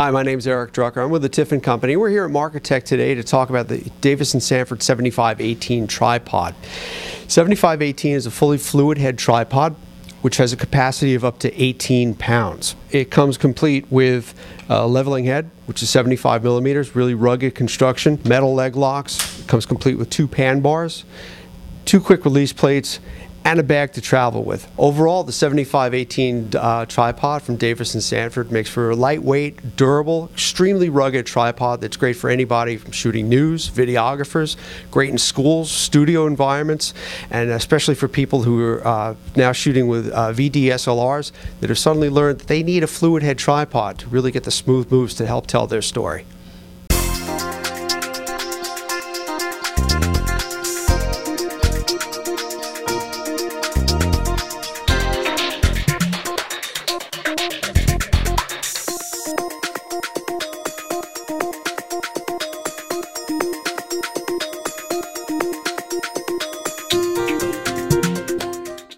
Hi, my name is Eric Drucker. I'm with the Tiffen Company. We're here at Marketech today to talk about the Davis and Sanford 7518 tripod. 7518 is a fully fluid head tripod which has a capacity of up to 18 pounds. It comes complete with a leveling head, which is 75 millimeters, really rugged construction, metal leg locks. It comes complete with two pan bars, two quick release plates, and a bag to travel with. Overall, the 7518 uh, tripod from Davis and Sanford makes for a lightweight, durable, extremely rugged tripod that's great for anybody from shooting news, videographers, great in schools, studio environments, and especially for people who are uh, now shooting with uh, VDSLRs that have suddenly learned that they need a fluid head tripod to really get the smooth moves to help tell their story.